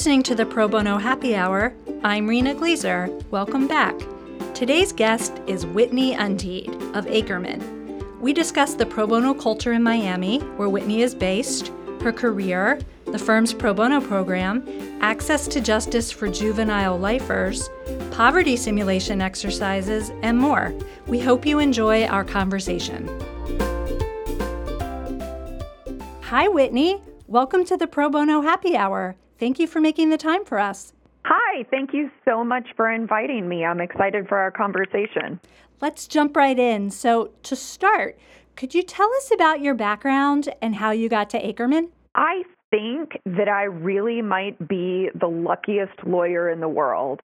listening to the Pro Bono Happy Hour. I'm Rena Glazer. Welcome back. Today's guest is Whitney Untiedt of Akerman. We discuss the pro bono culture in Miami, where Whitney is based, her career, the firm's pro bono program, access to justice for juvenile lifers, poverty simulation exercises, and more. We hope you enjoy our conversation. Hi, Whitney. Welcome to the Pro Bono Happy Hour. Thank you for making the time for us. Hi, thank you so much for inviting me. I'm excited for our conversation. Let's jump right in. So, to start, could you tell us about your background and how you got to Akerman? I think that I really might be the luckiest lawyer in the world.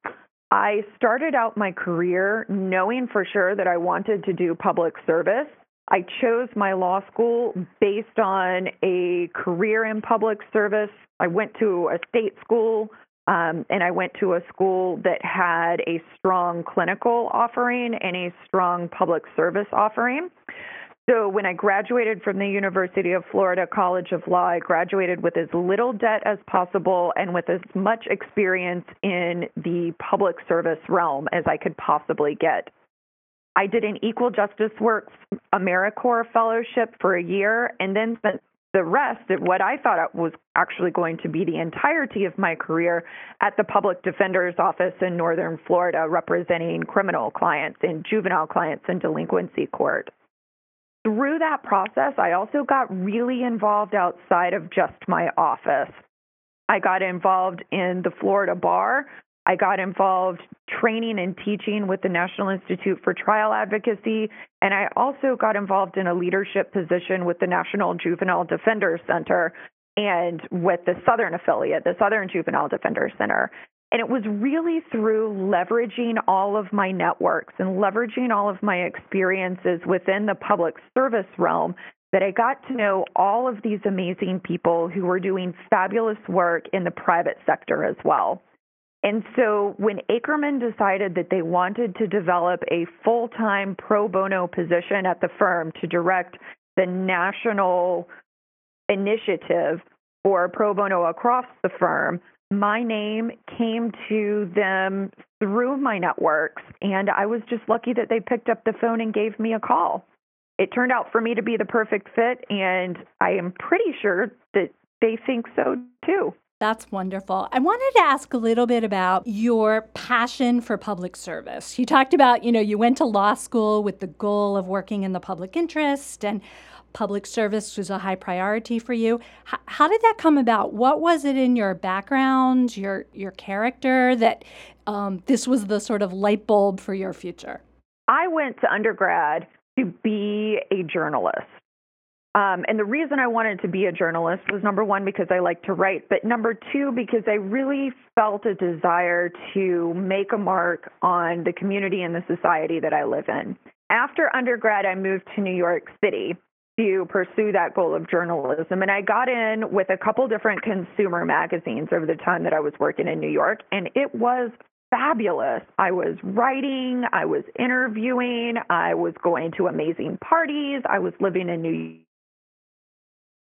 I started out my career knowing for sure that I wanted to do public service. I chose my law school based on a career in public service. I went to a state school um, and I went to a school that had a strong clinical offering and a strong public service offering. So when I graduated from the University of Florida College of Law, I graduated with as little debt as possible and with as much experience in the public service realm as I could possibly get. I did an Equal Justice Works AmeriCorps fellowship for a year and then spent the rest of what I thought was actually going to be the entirety of my career at the Public Defender's Office in Northern Florida, representing criminal clients and juvenile clients in delinquency court. Through that process, I also got really involved outside of just my office. I got involved in the Florida Bar, I got involved training and teaching with the National Institute for Trial Advocacy, and I also got involved in a leadership position with the National Juvenile Defender Center and with the Southern affiliate, the Southern Juvenile Defender Center. And it was really through leveraging all of my networks and leveraging all of my experiences within the public service realm that I got to know all of these amazing people who were doing fabulous work in the private sector as well. And so when Akerman decided that they wanted to develop a full time pro bono position at the firm to direct the national initiative for pro bono across the firm, my name came to them through my networks. And I was just lucky that they picked up the phone and gave me a call. It turned out for me to be the perfect fit. And I am pretty sure that they think so too. That's wonderful. I wanted to ask a little bit about your passion for public service. You talked about, you know, you went to law school with the goal of working in the public interest and public service was a high priority for you. H- how did that come about? What was it in your background, your your character that um, this was the sort of light bulb for your future? I went to undergrad to be a journalist. Um, and the reason I wanted to be a journalist was number one, because I like to write, but number two, because I really felt a desire to make a mark on the community and the society that I live in. After undergrad, I moved to New York City to pursue that goal of journalism. And I got in with a couple different consumer magazines over the time that I was working in New York, and it was fabulous. I was writing, I was interviewing, I was going to amazing parties, I was living in New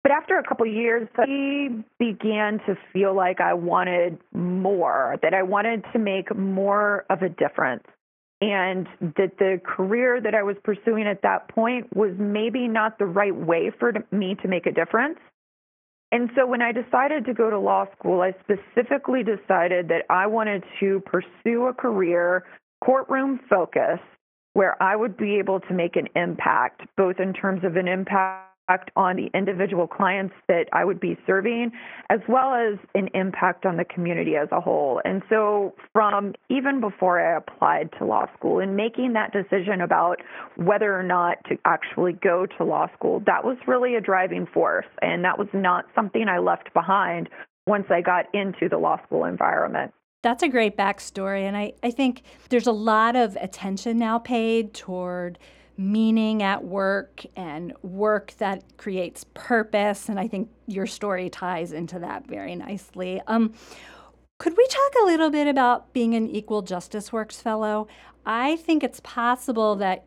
but after a couple years, I began to feel like I wanted more, that I wanted to make more of a difference. And that the career that I was pursuing at that point was maybe not the right way for me to make a difference. And so when I decided to go to law school, I specifically decided that I wanted to pursue a career courtroom focused where I would be able to make an impact, both in terms of an impact impact on the individual clients that I would be serving, as well as an impact on the community as a whole. And so, from even before I applied to law school and making that decision about whether or not to actually go to law school, that was really a driving force. And that was not something I left behind once I got into the law school environment. That's a great backstory. And I, I think there's a lot of attention now paid toward meaning at work and work that creates purpose. And I think your story ties into that very nicely. Um, could we talk a little bit about being an Equal Justice Works Fellow? I think it's possible that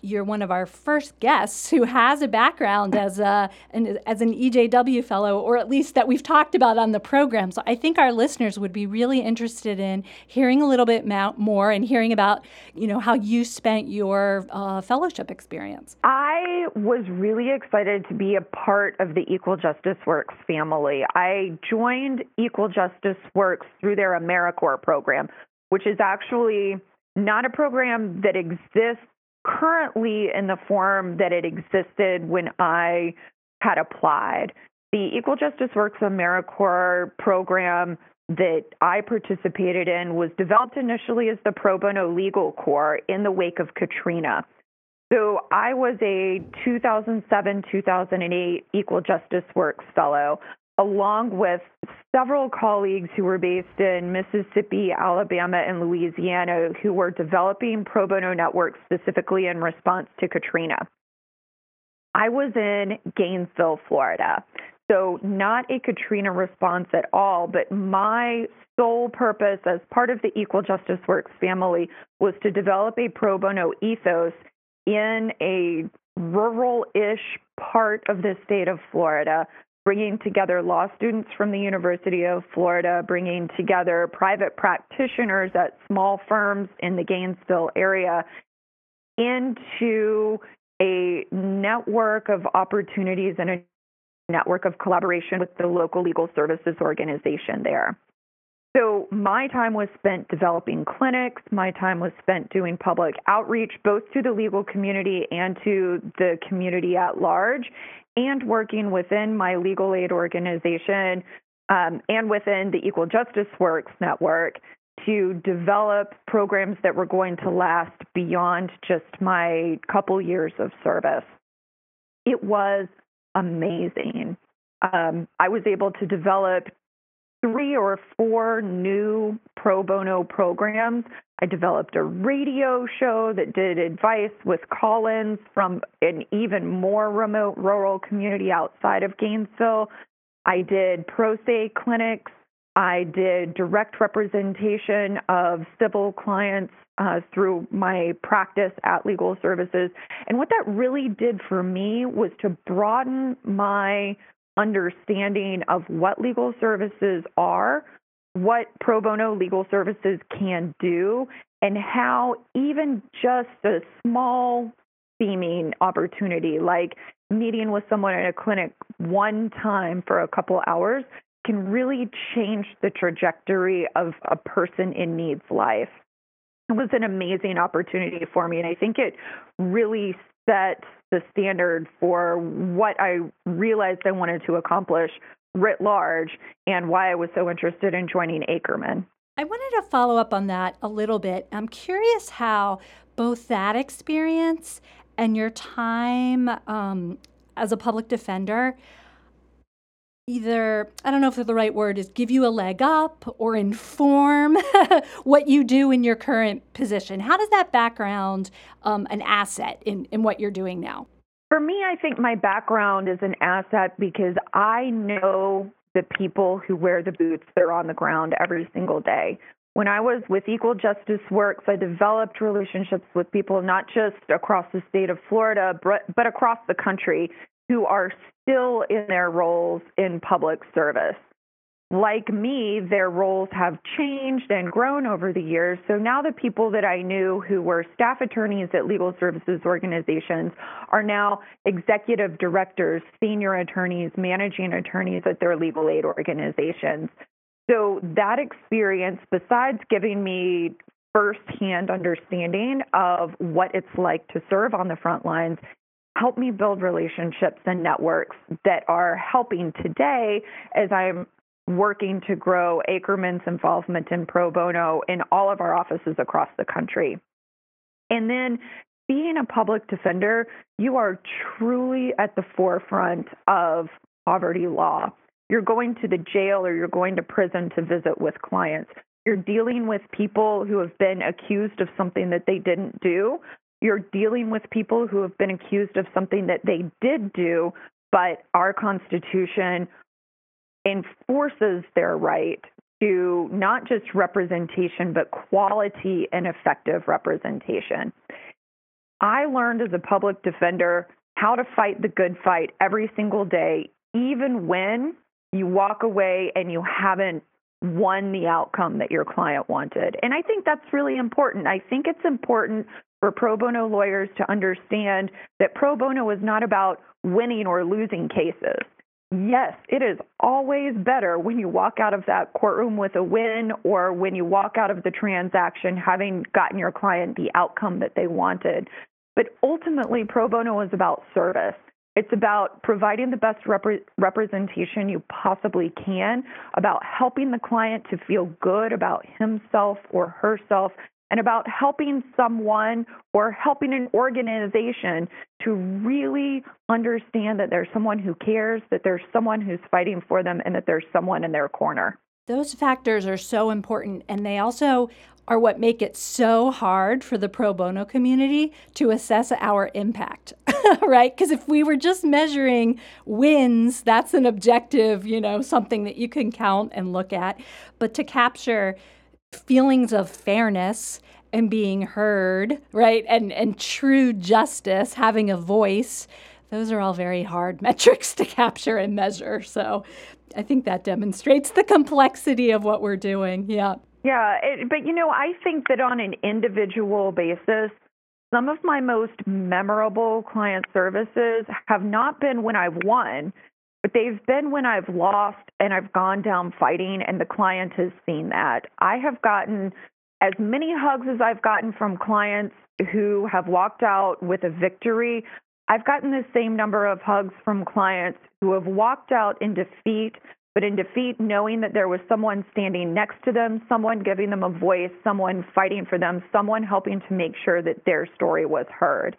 you're one of our first guests who has a background as a an, as an EJW fellow, or at least that we've talked about on the program. So I think our listeners would be really interested in hearing a little bit more and hearing about you know how you spent your uh, fellowship experience. I was really excited to be a part of the Equal Justice Works family. I joined Equal Justice Works through their AmeriCorps program, which is actually not a program that exists currently in the form that it existed when I had applied. The Equal Justice Works AmeriCorps program that I participated in was developed initially as the Pro Bono Legal Corps in the wake of Katrina. So I was a 2007 2008 Equal Justice Works Fellow along with several colleagues who were based in Mississippi, Alabama, and Louisiana who were developing pro bono networks specifically in response to Katrina. I was in Gainesville, Florida. So, not a Katrina response at all, but my sole purpose as part of the Equal Justice Works family was to develop a pro bono ethos in a rural ish part of the state of Florida bringing together law students from the University of Florida, bringing together private practitioners at small firms in the Gainesville area into a network of opportunities and a network of collaboration with the local legal services organization there. So, my time was spent developing clinics. My time was spent doing public outreach, both to the legal community and to the community at large and working within my legal aid organization um, and within the Equal Justice Works network to develop programs that were going to last beyond just my couple years of service. It was amazing. Um, I was able to develop three or four new pro bono programs. I developed a radio show that did advice with call ins from an even more remote rural community outside of Gainesville. I did pro se clinics. I did direct representation of civil clients uh, through my practice at Legal Services. And what that really did for me was to broaden my understanding of what legal services are, what pro bono legal services can do, and how even just a small seeming opportunity like meeting with someone in a clinic one time for a couple hours can really change the trajectory of a person in need's life. It was an amazing opportunity for me, and I think it really set the standard for what I realized I wanted to accomplish writ large and why I was so interested in joining Akerman. I wanted to follow up on that a little bit. I'm curious how both that experience and your time um, as a public defender either, I don't know if the right word is give you a leg up or inform what you do in your current position. How does that background um, an asset in, in what you're doing now? For me, I think my background is an asset because I know the people who wear the boots that are on the ground every single day. When I was with Equal Justice Works, I developed relationships with people not just across the state of Florida, but, but across the country who are still in their roles in public service. Like me, their roles have changed and grown over the years. So now the people that I knew who were staff attorneys at legal services organizations are now executive directors, senior attorneys, managing attorneys at their legal aid organizations. So that experience, besides giving me firsthand understanding of what it's like to serve on the front lines, help me build relationships and networks that are helping today as I'm working to grow Akerman's involvement in pro bono in all of our offices across the country. And then being a public defender, you are truly at the forefront of poverty law. You're going to the jail or you're going to prison to visit with clients. You're dealing with people who have been accused of something that they didn't do, you're dealing with people who have been accused of something that they did do, but our Constitution enforces their right to not just representation, but quality and effective representation. I learned as a public defender how to fight the good fight every single day, even when you walk away and you haven't won the outcome that your client wanted. And I think that's really important. I think it's important for pro bono lawyers to understand that pro bono is not about winning or losing cases. Yes, it is always better when you walk out of that courtroom with a win or when you walk out of the transaction having gotten your client the outcome that they wanted. But ultimately, pro bono is about service. It's about providing the best rep- representation you possibly can, about helping the client to feel good about himself or herself, and about helping someone or helping an organization to really understand that there's someone who cares, that there's someone who's fighting for them, and that there's someone in their corner. Those factors are so important, and they also are what make it so hard for the pro bono community to assess our impact, right? Because if we were just measuring wins, that's an objective, you know, something that you can count and look at. But to capture feelings of fairness and being heard, right? And and true justice, having a voice, those are all very hard metrics to capture and measure. So I think that demonstrates the complexity of what we're doing. Yeah. Yeah, it, but you know, I think that on an individual basis, some of my most memorable client services have not been when I've won, but they've been when I've lost and I've gone down fighting and the client has seen that. I have gotten as many hugs as I've gotten from clients who have walked out with a victory. I've gotten the same number of hugs from clients who have walked out in defeat but in defeat, knowing that there was someone standing next to them, someone giving them a voice, someone fighting for them, someone helping to make sure that their story was heard.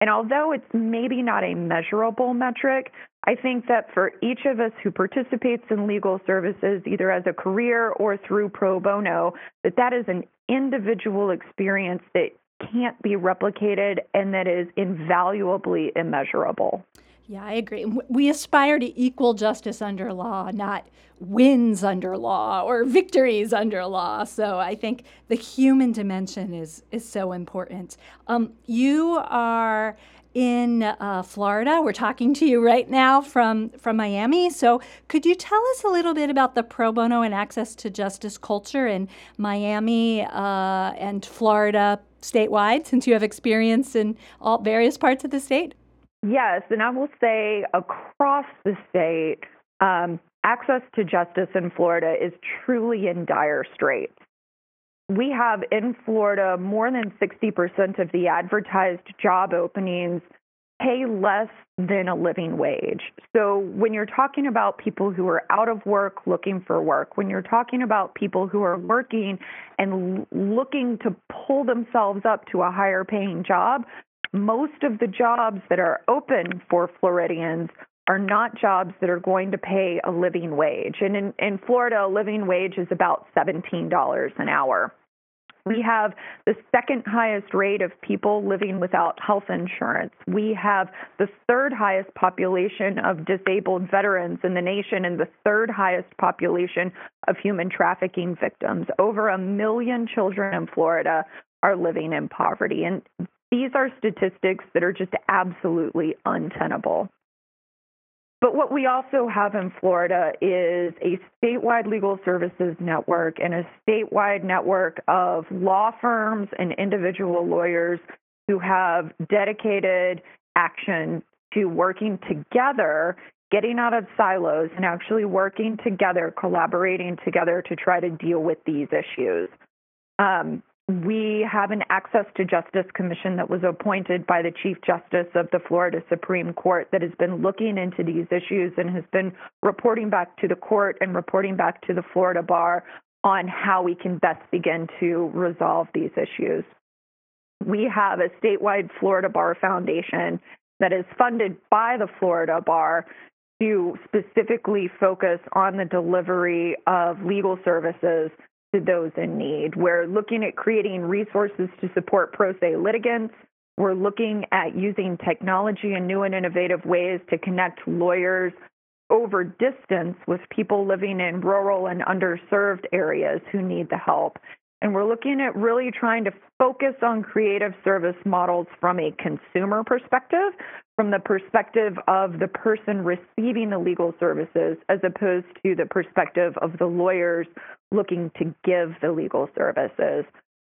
And although it's maybe not a measurable metric, I think that for each of us who participates in legal services, either as a career or through pro bono, that that is an individual experience that can't be replicated and that is invaluably immeasurable. Yeah, I agree. We aspire to equal justice under law, not wins under law or victories under law. So I think the human dimension is is so important. Um, you are in uh, Florida. We're talking to you right now from from Miami. So could you tell us a little bit about the pro bono and access to justice culture in Miami uh, and Florida statewide, since you have experience in all various parts of the state? Yes, and I will say across the state, um, access to justice in Florida is truly in dire straits. We have in Florida more than 60% of the advertised job openings pay less than a living wage. So when you're talking about people who are out of work looking for work, when you're talking about people who are working and looking to pull themselves up to a higher paying job, most of the jobs that are open for Floridians are not jobs that are going to pay a living wage. And in, in Florida, a living wage is about $17 an hour. We have the second highest rate of people living without health insurance. We have the third highest population of disabled veterans in the nation and the third highest population of human trafficking victims. Over a million children in Florida are living in poverty. And these are statistics that are just absolutely untenable. But what we also have in Florida is a statewide legal services network and a statewide network of law firms and individual lawyers who have dedicated action to working together, getting out of silos, and actually working together, collaborating together to try to deal with these issues. Um, we have an Access to Justice Commission that was appointed by the Chief Justice of the Florida Supreme Court that has been looking into these issues and has been reporting back to the court and reporting back to the Florida Bar on how we can best begin to resolve these issues. We have a statewide Florida Bar Foundation that is funded by the Florida Bar to specifically focus on the delivery of legal services to those in need. We're looking at creating resources to support pro se litigants. We're looking at using technology in new and innovative ways to connect lawyers over distance with people living in rural and underserved areas who need the help. And we're looking at really trying to focus on creative service models from a consumer perspective, from the perspective of the person receiving the legal services, as opposed to the perspective of the lawyers looking to give the legal services.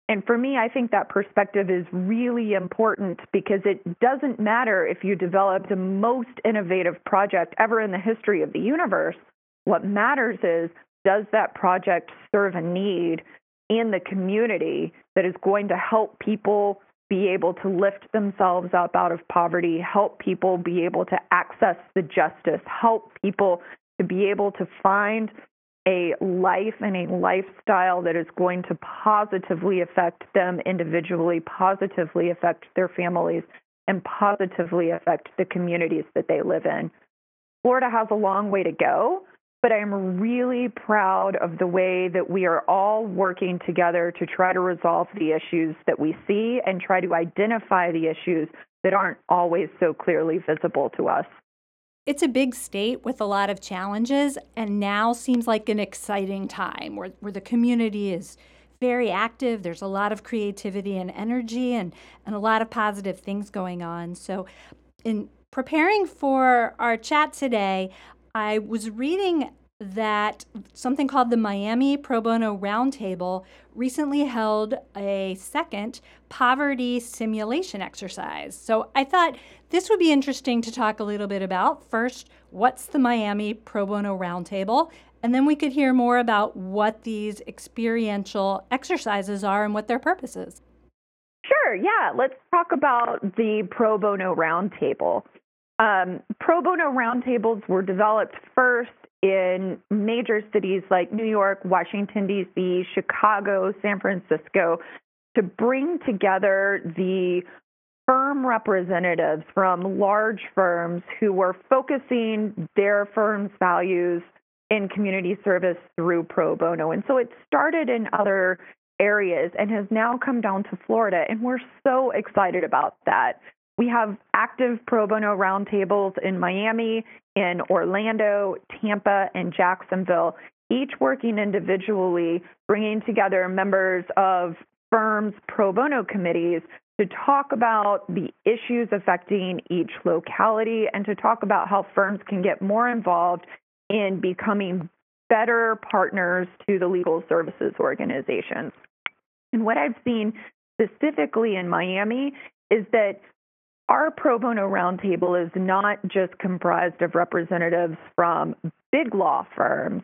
And for me, I think that perspective is really important because it doesn't matter if you develop the most innovative project ever in the history of the universe. What matters is does that project serve a need in the community that is going to help people be able to lift themselves up out of poverty, help people be able to access the justice, help people to be able to find a life and a lifestyle that is going to positively affect them individually, positively affect their families, and positively affect the communities that they live in. Florida has a long way to go, but I'm really proud of the way that we are all working together to try to resolve the issues that we see and try to identify the issues that aren't always so clearly visible to us. It's a big state with a lot of challenges, and now seems like an exciting time where, where the community is very active. There's a lot of creativity and energy and, and a lot of positive things going on. So, in preparing for our chat today, I was reading that something called the Miami Pro Bono Roundtable recently held a second poverty simulation exercise. So I thought this would be interesting to talk a little bit about. First, what's the Miami Pro Bono Roundtable? And then we could hear more about what these experiential exercises are and what their purpose is. Sure, yeah. Let's talk about the Pro Bono Roundtable. Um, pro bono roundtables were developed first in major cities like New York, Washington, D.C., Chicago, San Francisco to bring together the firm representatives from large firms who were focusing their firm's values in community service through pro bono. And so it started in other areas and has now come down to Florida. And we're so excited about that. We have active pro bono roundtables in Miami, in Orlando, Tampa, and Jacksonville, each working individually, bringing together members of firms' pro bono committees to talk about the issues affecting each locality and to talk about how firms can get more involved in becoming better partners to the legal services organizations. And what I've seen specifically in Miami is that our pro bono roundtable is not just comprised of representatives from big law firms.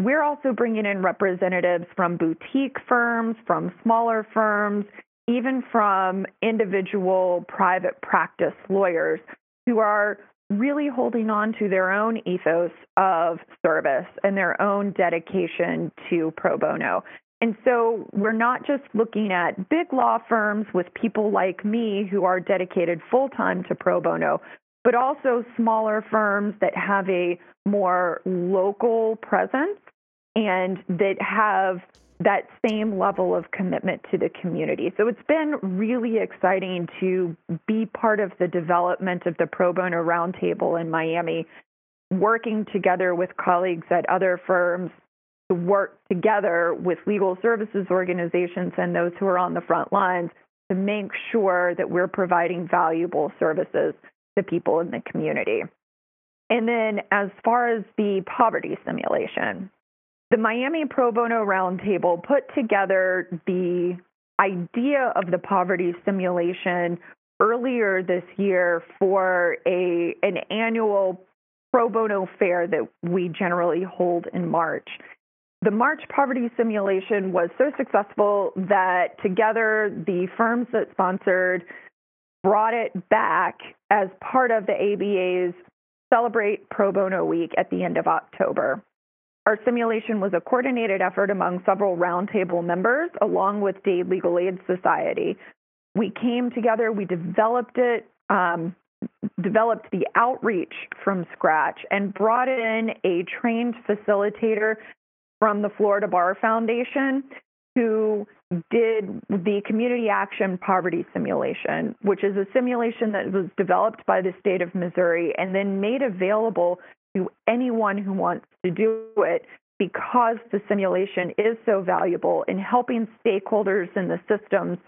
We're also bringing in representatives from boutique firms, from smaller firms, even from individual private practice lawyers who are really holding on to their own ethos of service and their own dedication to pro bono. And so we're not just looking at big law firms with people like me who are dedicated full time to pro bono, but also smaller firms that have a more local presence and that have that same level of commitment to the community. So it's been really exciting to be part of the development of the Pro Bono Roundtable in Miami, working together with colleagues at other firms to work together with legal services organizations and those who are on the front lines to make sure that we're providing valuable services to people in the community. And then, as far as the poverty simulation, the Miami Pro Bono Roundtable put together the idea of the poverty simulation earlier this year for a an annual pro bono fair that we generally hold in March. The March poverty simulation was so successful that together the firms that sponsored brought it back as part of the ABA's Celebrate Pro Bono Week at the end of October. Our simulation was a coordinated effort among several roundtable members, along with Dade Legal Aid Society. We came together, we developed it, um, developed the outreach from scratch, and brought in a trained facilitator from the Florida Bar Foundation who did the Community Action Poverty Simulation, which is a simulation that was developed by the state of Missouri and then made available to anyone who wants to do it because the simulation is so valuable in helping stakeholders in the systems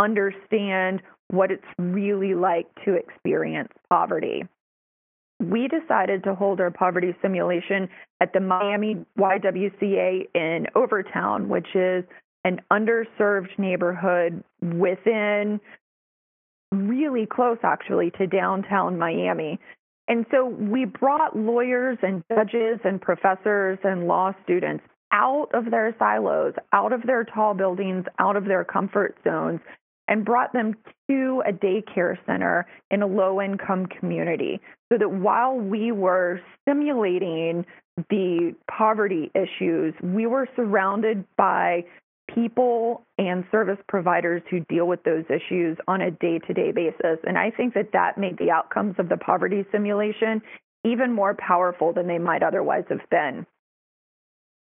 understand what it's really like to experience poverty. We decided to hold our poverty simulation at the Miami YWCA in Overtown, which is an underserved neighborhood within really close actually to downtown Miami. And so we brought lawyers and judges and professors and law students out of their silos, out of their tall buildings, out of their comfort zones, and brought them to a daycare center in a low income community so that while we were simulating the poverty issues, we were surrounded by people and service providers who deal with those issues on a day to day basis. And I think that that made the outcomes of the poverty simulation even more powerful than they might otherwise have been.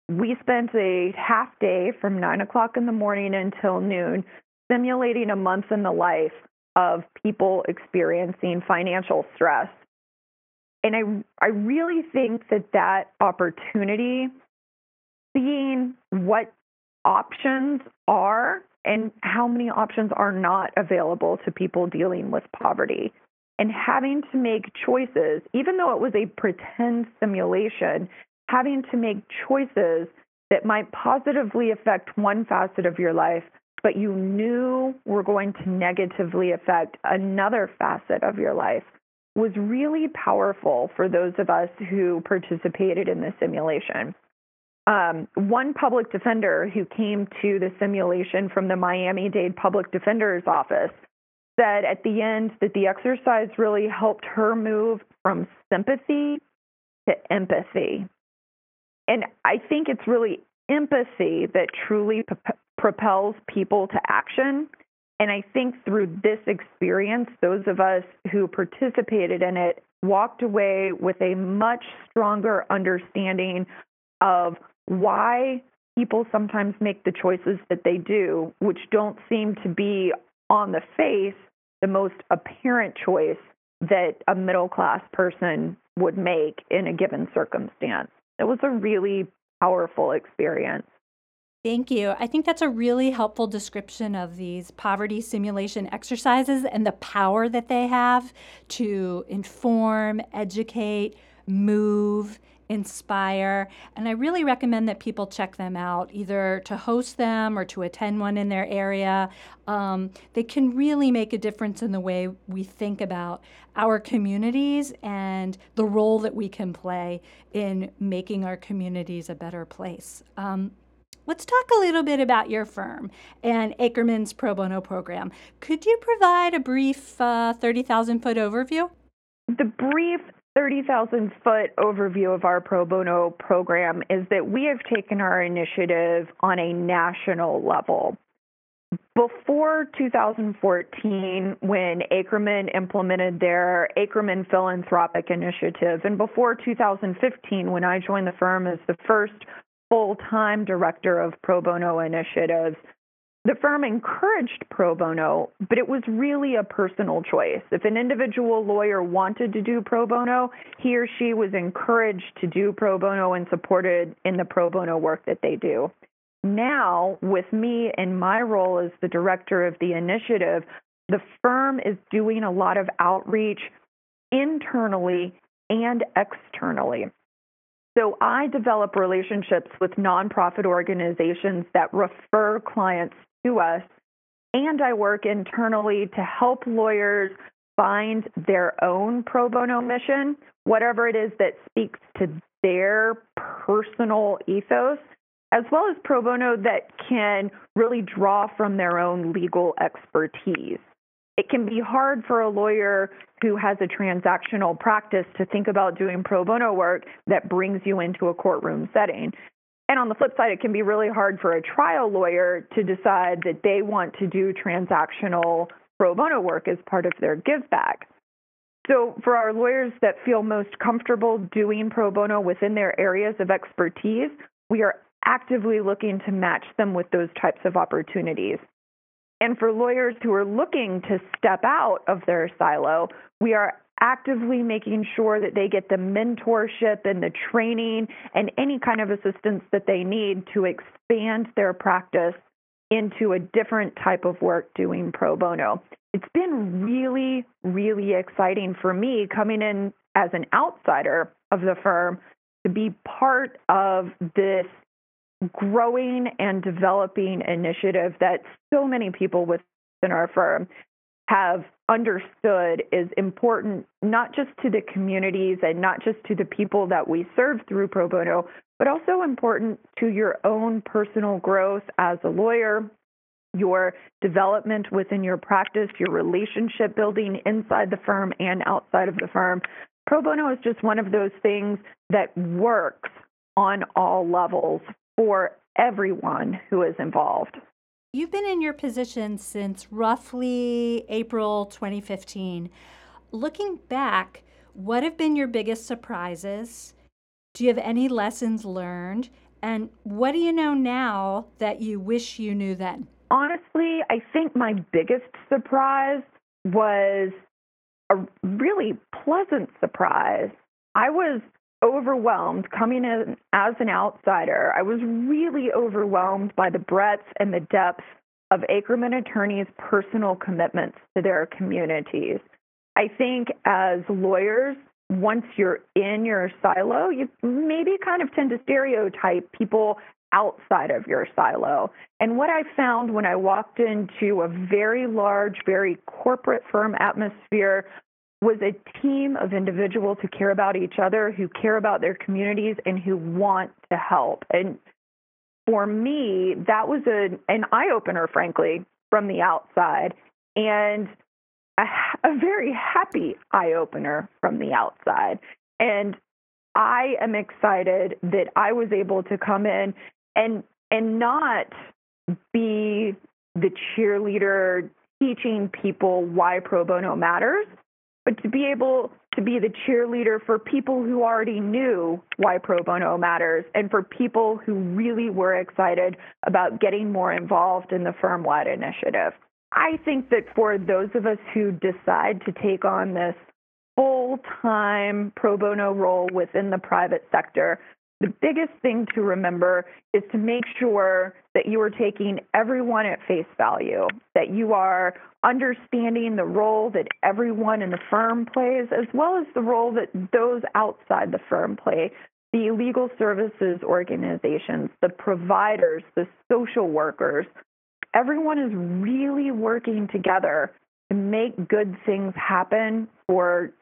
We spent a half day from nine o'clock in the morning until noon simulating a month in the life of people experiencing financial stress. And I, I really think that that opportunity, seeing what options are and how many options are not available to people dealing with poverty. And having to make choices, even though it was a pretend simulation, having to make choices that might positively affect one facet of your life, but you knew were going to negatively affect another facet of your life was really powerful for those of us who participated in the simulation um, one public defender who came to the simulation from the Miami Dade Public Defender's Office said at the end that the exercise really helped her move from sympathy to empathy. And I think it's really empathy that truly propels people to action. And I think through this experience, those of us who participated in it walked away with a much stronger understanding of why people sometimes make the choices that they do, which don't seem to be on the face the most apparent choice that a middle class person would make in a given circumstance. It was a really powerful experience. Thank you. I think that's a really helpful description of these poverty simulation exercises and the power that they have to inform, educate, move, inspire. And I really recommend that people check them out, either to host them or to attend one in their area. Um, they can really make a difference in the way we think about our communities and the role that we can play in making our communities a better place. Um, Let's talk a little bit about your firm and Akerman's pro bono program. Could you provide a brief uh, 30,000 foot overview? The brief 30,000 foot overview of our pro bono program is that we have taken our initiative on a national level. Before 2014, when Akerman implemented their Akerman Philanthropic Initiative, and before 2015, when I joined the firm as the first full time director of pro bono initiatives, the firm encouraged pro bono, but it was really a personal choice. If an individual lawyer wanted to do pro bono, he or she was encouraged to do pro bono and supported in the pro bono work that they do. Now, with me in my role as the director of the initiative, the firm is doing a lot of outreach internally and externally. So I develop relationships with nonprofit organizations that refer clients to us. And I work internally to help lawyers find their own pro bono mission, whatever it is that speaks to their personal ethos, as well as pro bono that can really draw from their own legal expertise. It can be hard for a lawyer who has a transactional practice to think about doing pro bono work that brings you into a courtroom setting. And on the flip side, it can be really hard for a trial lawyer to decide that they want to do transactional pro bono work as part of their give back. So, for our lawyers that feel most comfortable doing pro bono within their areas of expertise, we are actively looking to match them with those types of opportunities. And for lawyers who are looking to step out of their silo, we are actively making sure that they get the mentorship and the training and any kind of assistance that they need to expand their practice into a different type of work doing pro bono. It's been really, really exciting for me coming in as an outsider of the firm to be part of this growing and developing initiative that so many people within our firm have understood is important not just to the communities and not just to the people that we serve through pro bono, but also important to your own personal growth as a lawyer, your development within your practice, your relationship building inside the firm and outside of the firm. Pro bono is just one of those things that works on all levels for everyone who is involved. You've been in your position since roughly April 2015. Looking back, what have been your biggest surprises? Do you have any lessons learned? And what do you know now that you wish you knew then? Honestly, I think my biggest surprise was a really pleasant surprise. I was overwhelmed coming in as an outsider. I was really overwhelmed by the breadth and the depth of Akerman attorneys' personal commitments to their communities. I think as lawyers, once you're in your silo, you maybe kind of tend to stereotype people outside of your silo. And what I found when I walked into a very large, very corporate firm atmosphere was a team of individuals who care about each other, who care about their communities, and who want to help. And for me, that was a, an eye opener, frankly, from the outside, and a, a very happy eye opener from the outside. And I am excited that I was able to come in and and not be the cheerleader teaching people why pro bono matters, but to be able to be the cheerleader for people who already knew why pro bono matters and for people who really were excited about getting more involved in the firm wide initiative. I think that for those of us who decide to take on this full time pro bono role within the private sector, the biggest thing to remember is to make sure that you are taking everyone at face value, that you are understanding the role that everyone in the firm plays, as well as the role that those outside the firm play the legal services organizations, the providers, the social workers. Everyone is really working together to make good things happen for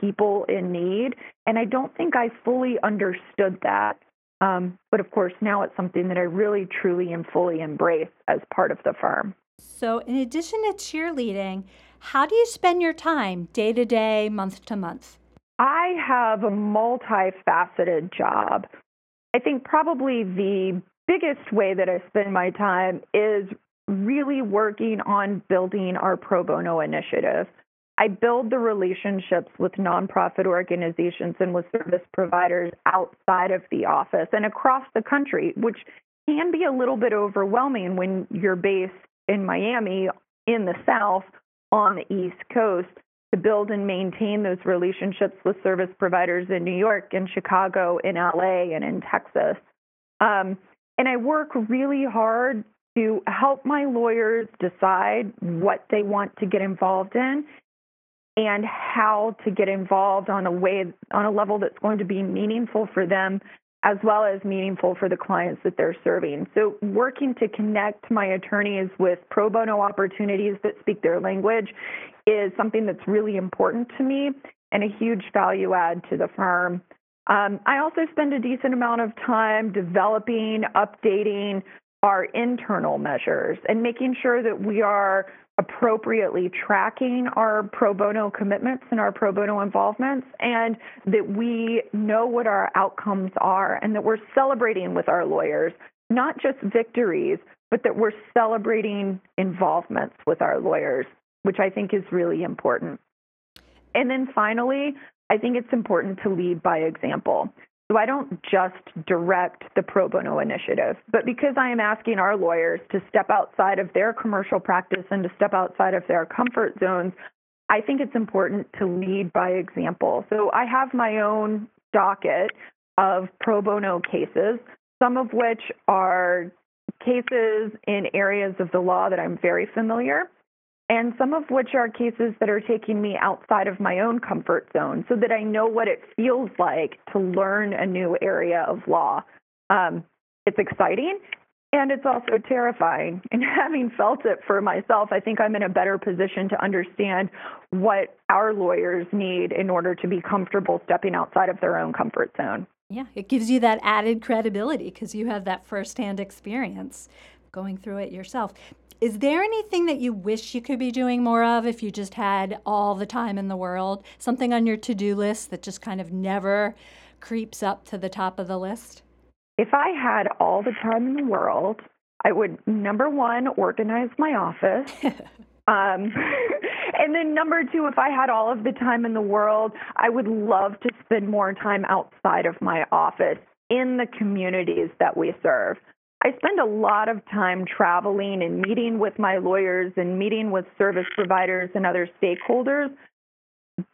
people in need. And I don't think I fully understood that. Um, but of course, now it's something that I really, truly, and fully embrace as part of the firm. So, in addition to cheerleading, how do you spend your time day to day, month to month? I have a multifaceted job. I think probably the biggest way that I spend my time is really working on building our pro bono initiative. I build the relationships with nonprofit organizations and with service providers outside of the office and across the country, which can be a little bit overwhelming when you're based in Miami in the South on the East Coast to build and maintain those relationships with service providers in New York and Chicago, in LA, and in Texas. Um, and I work really hard to help my lawyers decide what they want to get involved in and how to get involved on a way on a level that's going to be meaningful for them as well as meaningful for the clients that they're serving. So working to connect my attorneys with pro bono opportunities that speak their language is something that's really important to me and a huge value add to the firm. Um, I also spend a decent amount of time developing, updating our internal measures and making sure that we are appropriately tracking our pro bono commitments and our pro bono involvements, and that we know what our outcomes are and that we're celebrating with our lawyers, not just victories, but that we're celebrating involvements with our lawyers, which I think is really important. And then finally, I think it's important to lead by example. So I don't just direct the pro bono initiative, but because I am asking our lawyers to step outside of their commercial practice and to step outside of their comfort zones, I think it's important to lead by example. So I have my own docket of pro bono cases, some of which are cases in areas of the law that I'm very familiar, and some of which are cases that are taking me outside of my own comfort zone so that I know what it feels like to learn a new area of law. Um, it's exciting and it's also terrifying. And having felt it for myself, I think I'm in a better position to understand what our lawyers need in order to be comfortable stepping outside of their own comfort zone. Yeah, it gives you that added credibility because you have that firsthand experience going through it yourself. Is there anything that you wish you could be doing more of if you just had all the time in the world? Something on your to do list that just kind of never creeps up to the top of the list? If I had all the time in the world, I would number one organize my office. Um, and then number two, if I had all of the time in the world, I would love to spend more time outside of my office in the communities that we serve. I spend a lot of time traveling and meeting with my lawyers and meeting with service providers and other stakeholders.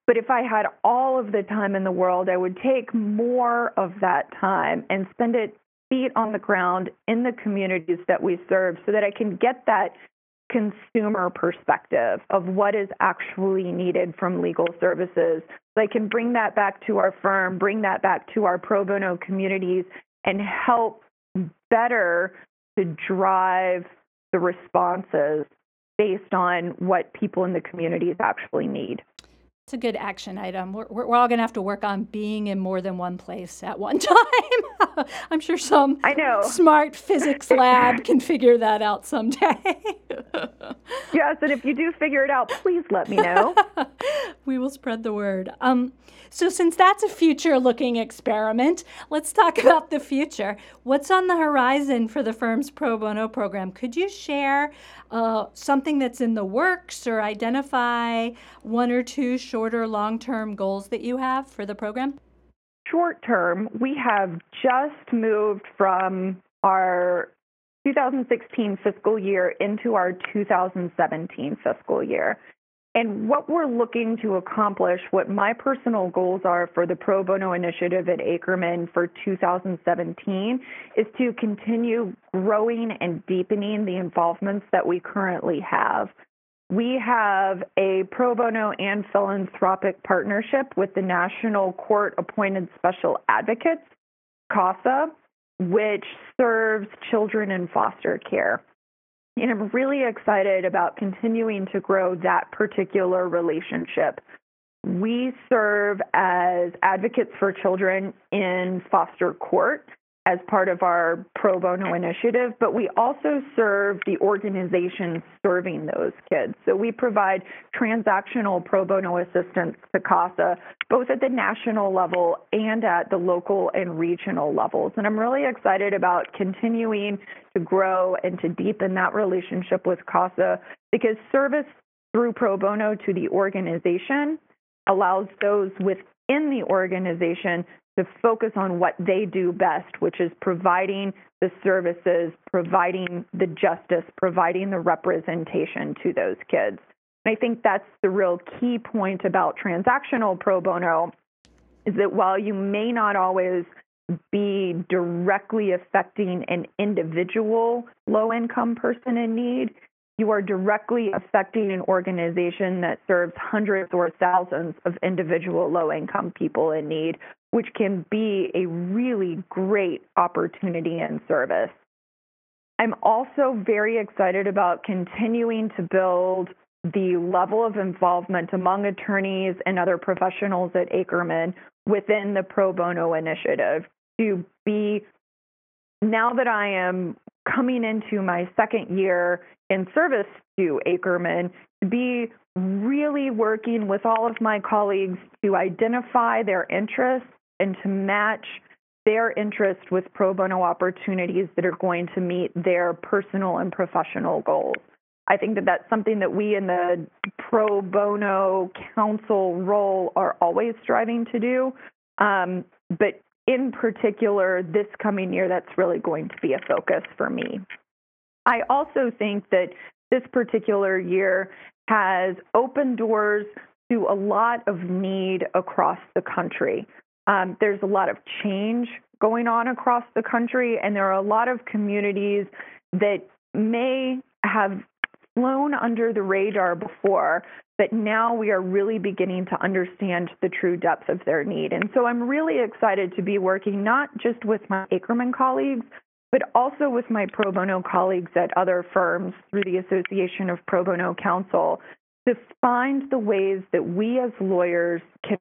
But if I had all of the time in the world, I would take more of that time and spend it feet on the ground in the communities that we serve so that I can get that consumer perspective of what is actually needed from legal services. So I can bring that back to our firm, bring that back to our pro bono communities, and help better to drive the responses based on what people in the communities actually need. It's a good action item. We're, we're all going to have to work on being in more than one place at one time. I'm sure some I know. smart physics lab can figure that out someday. yes, and if you do figure it out, please let me know. we will spread the word. Um, so, since that's a future looking experiment, let's talk about the future. What's on the horizon for the firm's pro bono program? Could you share uh, something that's in the works or identify one or two shorter long term goals that you have for the program? Short term, we have just moved from our 2016 fiscal year into our 2017 fiscal year. And what we're looking to accomplish, what my personal goals are for the pro bono initiative at Akerman for 2017, is to continue growing and deepening the involvements that we currently have. We have a pro bono and philanthropic partnership with the National Court Appointed Special Advocates, CASA, which serves children in foster care. And I'm really excited about continuing to grow that particular relationship. We serve as advocates for children in foster court as part of our pro bono initiative, but we also serve the organizations serving those kids. So we provide transactional pro bono assistance to CASA, both at the national level and at the local and regional levels. And I'm really excited about continuing to grow and to deepen that relationship with CASA because service through pro bono to the organization allows those within the organization to focus on what they do best, which is providing the services, providing the justice, providing the representation to those kids. And I think that's the real key point about transactional pro bono is that while you may not always be directly affecting an individual low income person in need, you are directly affecting an organization that serves hundreds or thousands of individual low income people in need which can be a really great opportunity and service. I'm also very excited about continuing to build the level of involvement among attorneys and other professionals at Akerman within the pro bono initiative to be now that I am coming into my second year in service to Akerman, to be really working with all of my colleagues to identify their interests and to match their interest with pro bono opportunities that are going to meet their personal and professional goals. I think that that's something that we in the pro bono counsel role are always striving to do. Um, but in particular, this coming year, that's really going to be a focus for me. I also think that this particular year has opened doors to a lot of need across the country. Um, there's a lot of change going on across the country, and there are a lot of communities that may have flown under the radar before, but now we are really beginning to understand the true depth of their need. And so I'm really excited to be working not just with my Akerman colleagues, but also with my pro bono colleagues at other firms through the Association of Pro Bono Counsel to find the ways that we as lawyers can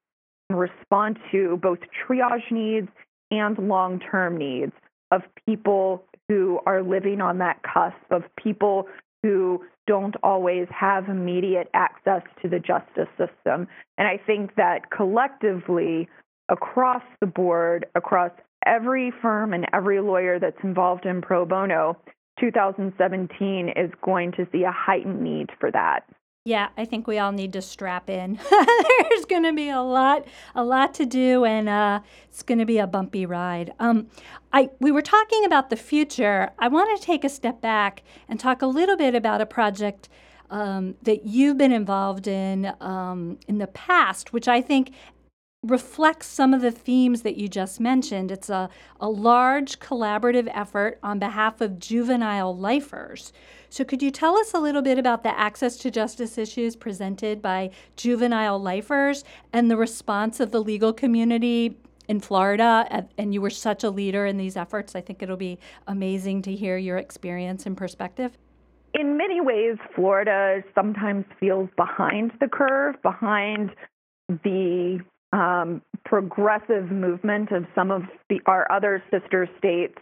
respond to both triage needs and long term needs of people who are living on that cusp, of people who don't always have immediate access to the justice system. And I think that collectively, across the board, across every firm and every lawyer that's involved in pro bono, 2017 is going to see a heightened need for that. Yeah, I think we all need to strap in. There's going to be a lot, a lot to do, and uh, it's going to be a bumpy ride. Um, I we were talking about the future. I want to take a step back and talk a little bit about a project um, that you've been involved in um, in the past, which I think reflects some of the themes that you just mentioned. It's a, a large collaborative effort on behalf of juvenile lifers. So, could you tell us a little bit about the access to justice issues presented by juvenile lifers and the response of the legal community in Florida? And you were such a leader in these efforts. I think it'll be amazing to hear your experience and perspective. In many ways, Florida sometimes feels behind the curve, behind the um, progressive movement of some of the, our other sister states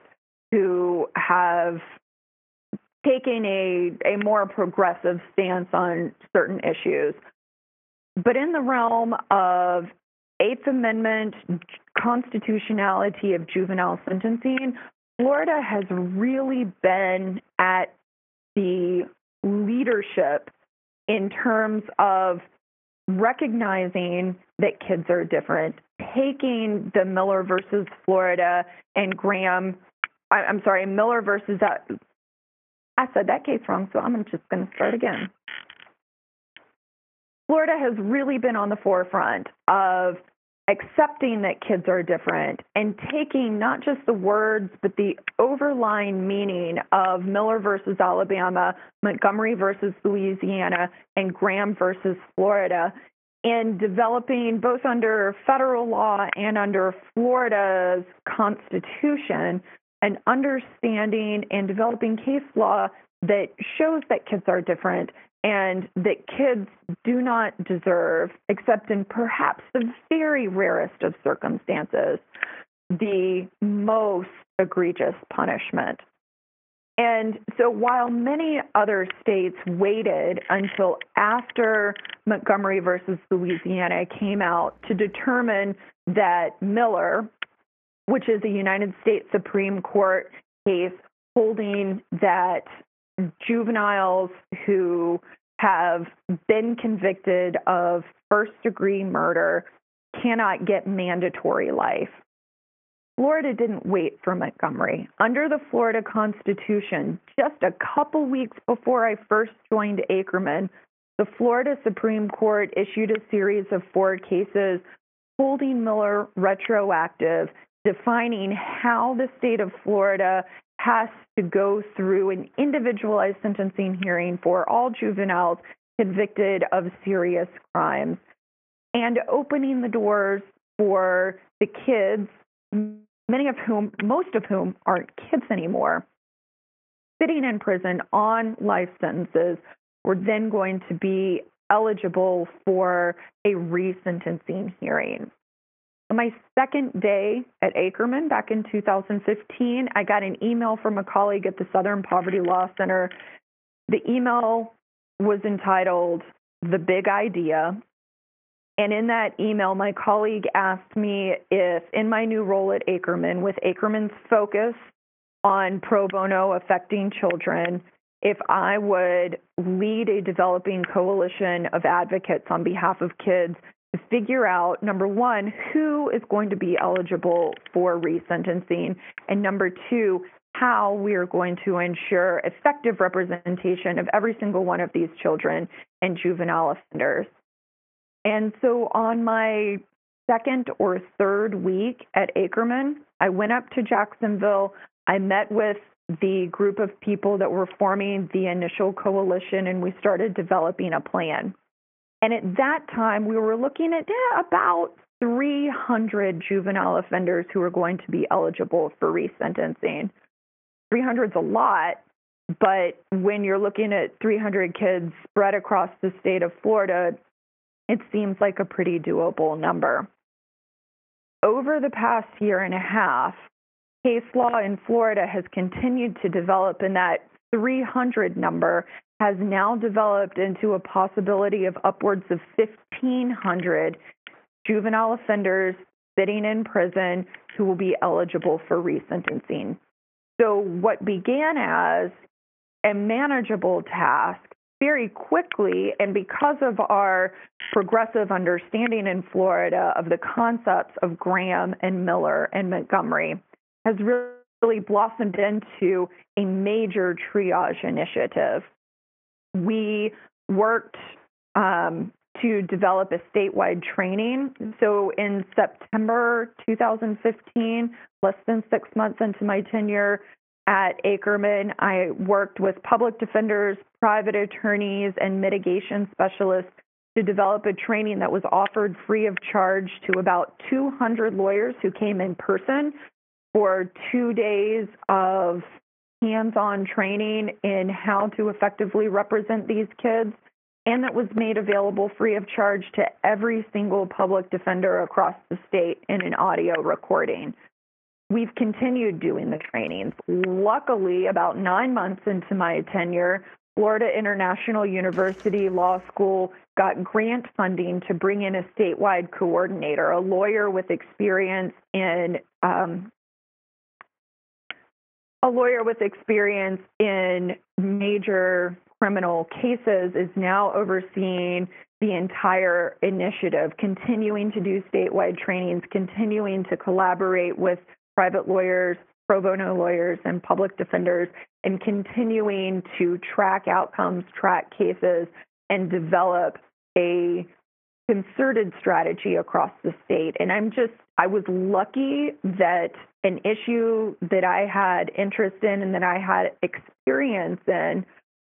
who have taken a, a more progressive stance on certain issues. But in the realm of Eighth Amendment constitutionality of juvenile sentencing, Florida has really been at the leadership in terms of recognizing that kids are different, taking the Miller versus Florida and Graham, I, am sorry, Miller versus that. I said that case wrong, so I'm just going to start again. Florida has really been on the forefront of accepting that kids are different and taking not just the words, but the overlying meaning of Miller versus Alabama, Montgomery versus Louisiana, and Graham versus Florida, and developing both under federal law and under Florida's constitution an understanding and developing case law that shows that kids are different and that kids do not deserve, except in perhaps the very rarest of circumstances, the most egregious punishment. And so while many other states waited until after Montgomery versus Louisiana came out to determine that Miller, which is a United States Supreme Court case holding that juveniles who have been convicted of first degree murder cannot get mandatory life. Florida didn't wait for Montgomery. Under the Florida Constitution, just a couple weeks before I first joined Akerman, the Florida Supreme Court issued a series of four cases holding Miller retroactive, defining how the state of Florida has to go through an individualized sentencing hearing for all juveniles convicted of serious crimes and opening the doors for the kids, many of whom, most of whom aren't kids anymore, sitting in prison on life sentences were then going to be eligible for a resentencing hearing. My second day at Akerman back in 2015, I got an email from a colleague at the Southern Poverty Law Center. The email was entitled The Big Idea. And in that email, my colleague asked me if, in my new role at Akerman, with Akerman's focus on pro bono affecting children, if I would lead a developing coalition of advocates on behalf of kids figure out number one, who is going to be eligible for resentencing, and number two, how we are going to ensure effective representation of every single one of these children and juvenile offenders. And so on my second or third week at Akerman, I went up to Jacksonville. I met with the group of people that were forming the initial coalition, and we started developing a plan. And at that time, we were looking at yeah, about 300 juvenile offenders who are going to be eligible for resentencing. 300 is a lot, but when you're looking at 300 kids spread across the state of Florida, it seems like a pretty doable number. Over the past year and a half, case law in Florida has continued to develop, and that 300 number has now developed into a possibility of upwards of 1,500 juvenile offenders sitting in prison who will be eligible for resentencing. So, what began as a manageable task very quickly, and because of our progressive understanding in Florida of the concepts of Graham and Miller and Montgomery, has really blossomed into a major triage initiative. We worked um, to develop a statewide training. So in September 2015, less than six months into my tenure at Akerman, I worked with public defenders, private attorneys, and mitigation specialists to develop a training that was offered free of charge to about 200 lawyers who came in person for two days of hands on training in how to effectively represent these kids and that was made available free of charge to every single public defender across the state in an audio recording. We've continued doing the trainings. Luckily, about nine months into my tenure, Florida International University Law School got grant funding to bring in a statewide coordinator, a lawyer with experience in um, a lawyer with experience in major criminal cases is now overseeing the entire initiative, continuing to do statewide trainings, continuing to collaborate with private lawyers, pro bono lawyers, and public defenders, and continuing to track outcomes, track cases, and develop a concerted strategy across the state. And I'm just, I was lucky that an issue that I had interest in and that I had experience in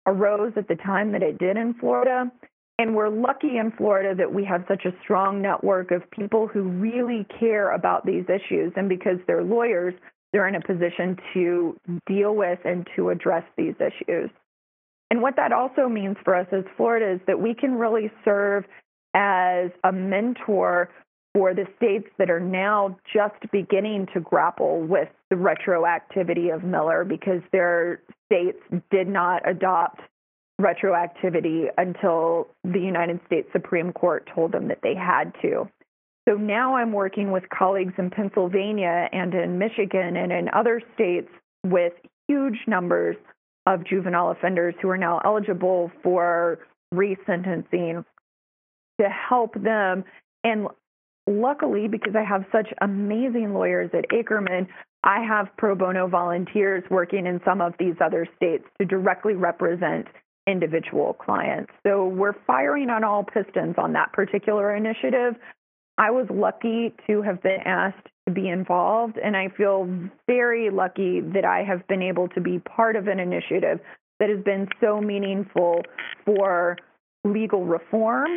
arose at the time that it did in Florida. And we're lucky in Florida that we have such a strong network of people who really care about these issues. And because they're lawyers, they're in a position to deal with and to address these issues. And what that also means for us as Florida is that we can really serve as a mentor for the states that are now just beginning to grapple with the retroactivity of Miller because their states did not adopt retroactivity until the United States Supreme Court told them that they had to. So now I'm working with colleagues in Pennsylvania and in Michigan and in other states with huge numbers of juvenile offenders who are now eligible for resentencing to help them. And luckily, because I have such amazing lawyers at Akerman, I have pro bono volunteers working in some of these other states to directly represent individual clients. So we're firing on all pistons on that particular initiative. I was lucky to have been asked to be involved, and I feel very lucky that I have been able to be part of an initiative that has been so meaningful for legal reform,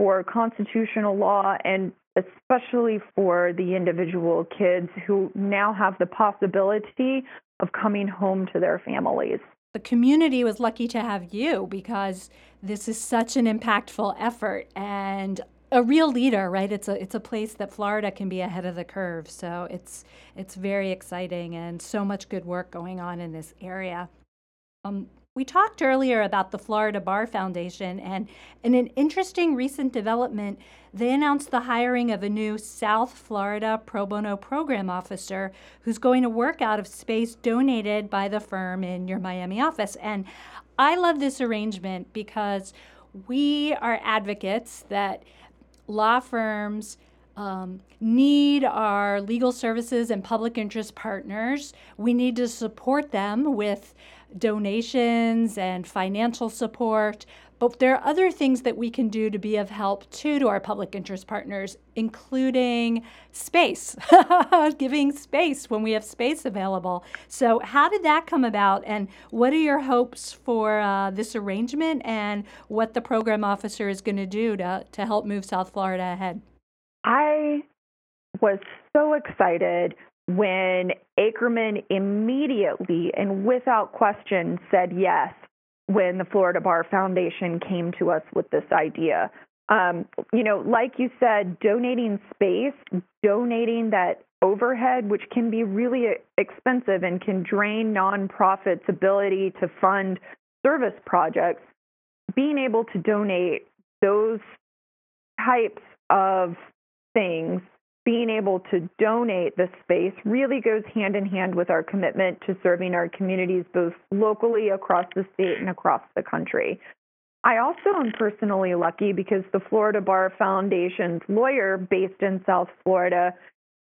for constitutional law, and especially for the individual kids who now have the possibility of coming home to their families. The community was lucky to have you because this is such an impactful effort and a real leader, right? It's a it's a place that Florida can be ahead of the curve. So it's it's very exciting and so much good work going on in this area. Um, we talked earlier about the Florida Bar Foundation, and in an interesting recent development, they announced the hiring of a new South Florida pro bono program officer who's going to work out of space donated by the firm in your Miami office. And I love this arrangement because we are advocates that law firms um, need our legal services and public interest partners. We need to support them with donations and financial support. But there are other things that we can do to be of help too to our public interest partners, including space, giving space when we have space available. So, how did that come about, and what are your hopes for uh, this arrangement, and what the program officer is going to do to, to help move South Florida ahead? I was so excited when Akerman immediately and without question said yes when the Florida Bar Foundation came to us with this idea. Um, you know, like you said, donating space, donating that overhead, which can be really expensive and can drain nonprofits' ability to fund service projects, being able to donate those types of things being able to donate the space really goes hand in hand with our commitment to serving our communities both locally across the state and across the country. I also am personally lucky because the Florida Bar Foundation's lawyer based in South Florida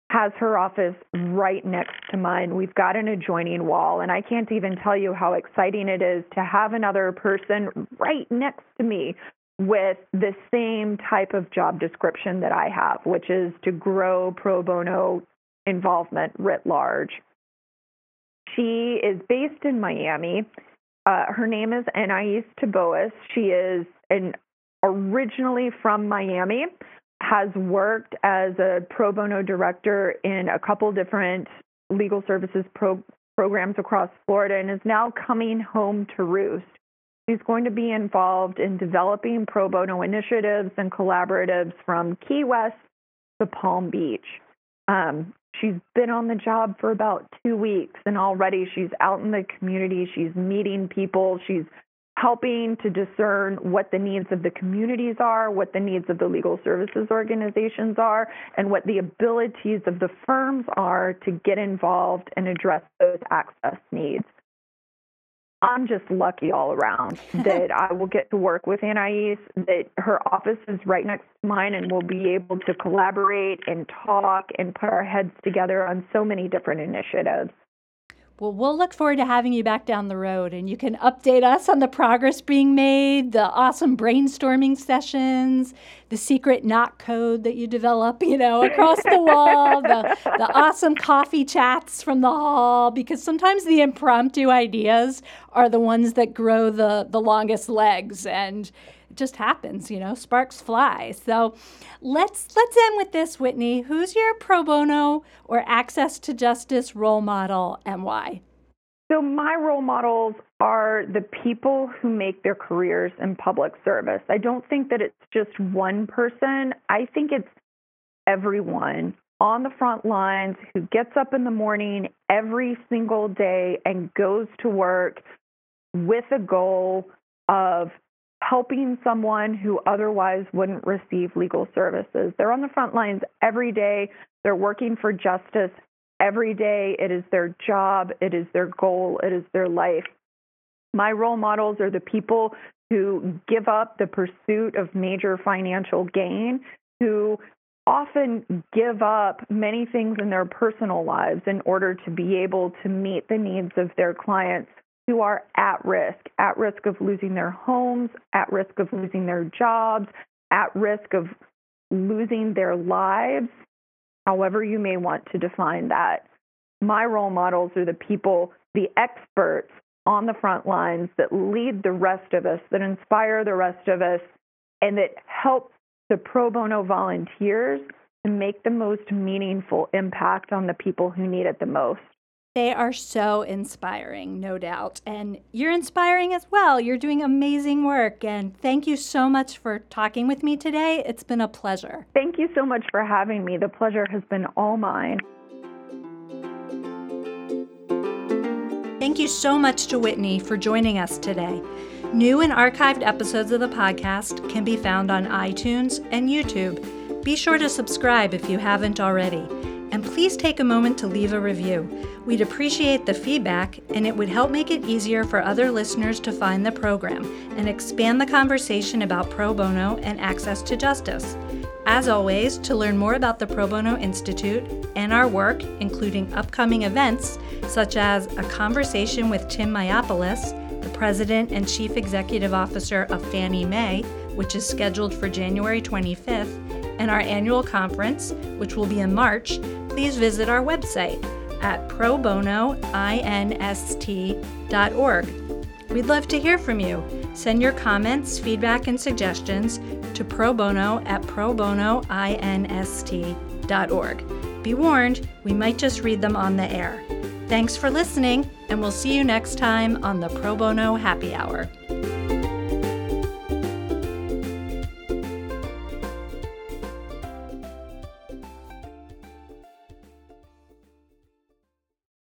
has her office right next to mine. We've got an adjoining wall, and I can't even tell you how exciting it is to have another person right next to me with the same type of job description that I have, which is to grow pro bono involvement writ large. She is based in Miami. Uh, her name is Anais Taboas. She is an originally from Miami, has worked as a pro bono director in a couple different legal services pro- programs across Florida and is now coming home to roost She's going to be involved in developing pro bono initiatives and collaboratives from Key West to Palm Beach. Um, she's been on the job for about two weeks, and already she's out in the community. She's meeting people. She's helping to discern what the needs of the communities are, what the needs of the legal services organizations are, and what the abilities of the firms are to get involved and address those access needs. I'm just lucky all around that I will get to work with Anais, that her office is right next to mine, and we'll be able to collaborate and talk and put our heads together on so many different initiatives. Well, we'll look forward to having you back down the road and you can update us on the progress being made, the awesome brainstorming sessions, the secret knot code that you develop, you know, across the wall, the, the awesome coffee chats from the hall, because sometimes the impromptu ideas are the ones that grow the, the longest legs. And it just happens, you know, sparks fly. So let's let's end with this, Whitney. Who's your pro bono or access to justice role model and why? So my role models are the people who make their careers in public service. I don't think that it's just one person. I think it's everyone on the front lines who gets up in the morning every single day and goes to work with a goal of helping someone who otherwise wouldn't receive legal services. They're on the front lines every day. They're working for justice every day. It is their job, it is their goal, it is their life. My role models are the people who give up the pursuit of major financial gain, who often give up many things in their personal lives in order to be able to meet the needs of their clients who are at risk, at risk of losing their homes, at risk of losing their jobs, at risk of losing their lives, however you may want to define that. My role models are the people, the experts on the front lines that lead the rest of us, that inspire the rest of us, and that help the pro bono volunteers to make the most meaningful impact on the people who need it the most. They are so inspiring, no doubt. And you're inspiring as well. You're doing amazing work. And thank you so much for talking with me today. It's been a pleasure. Thank you so much for having me. The pleasure has been all mine. Thank you so much to Whitney for joining us today. New and archived episodes of the podcast can be found on iTunes and YouTube. Be sure to subscribe if you haven't already. And please take a moment to leave a review. We'd appreciate the feedback, and it would help make it easier for other listeners to find the program and expand the conversation about pro bono and access to justice. As always, to learn more about the Pro Bono Institute and our work, including upcoming events such as a conversation with Tim Mayopoulos, the President and Chief Executive Officer of Fannie Mae, which is scheduled for January 25th, and our annual conference, which will be in March, please visit our website at probonoinst.org. We'd love to hear from you. Send your comments, feedback, and suggestions to probono at probonoinst.org. Be warned, we might just read them on the air. Thanks for listening, and we'll see you next time on the Pro Bono Happy Hour.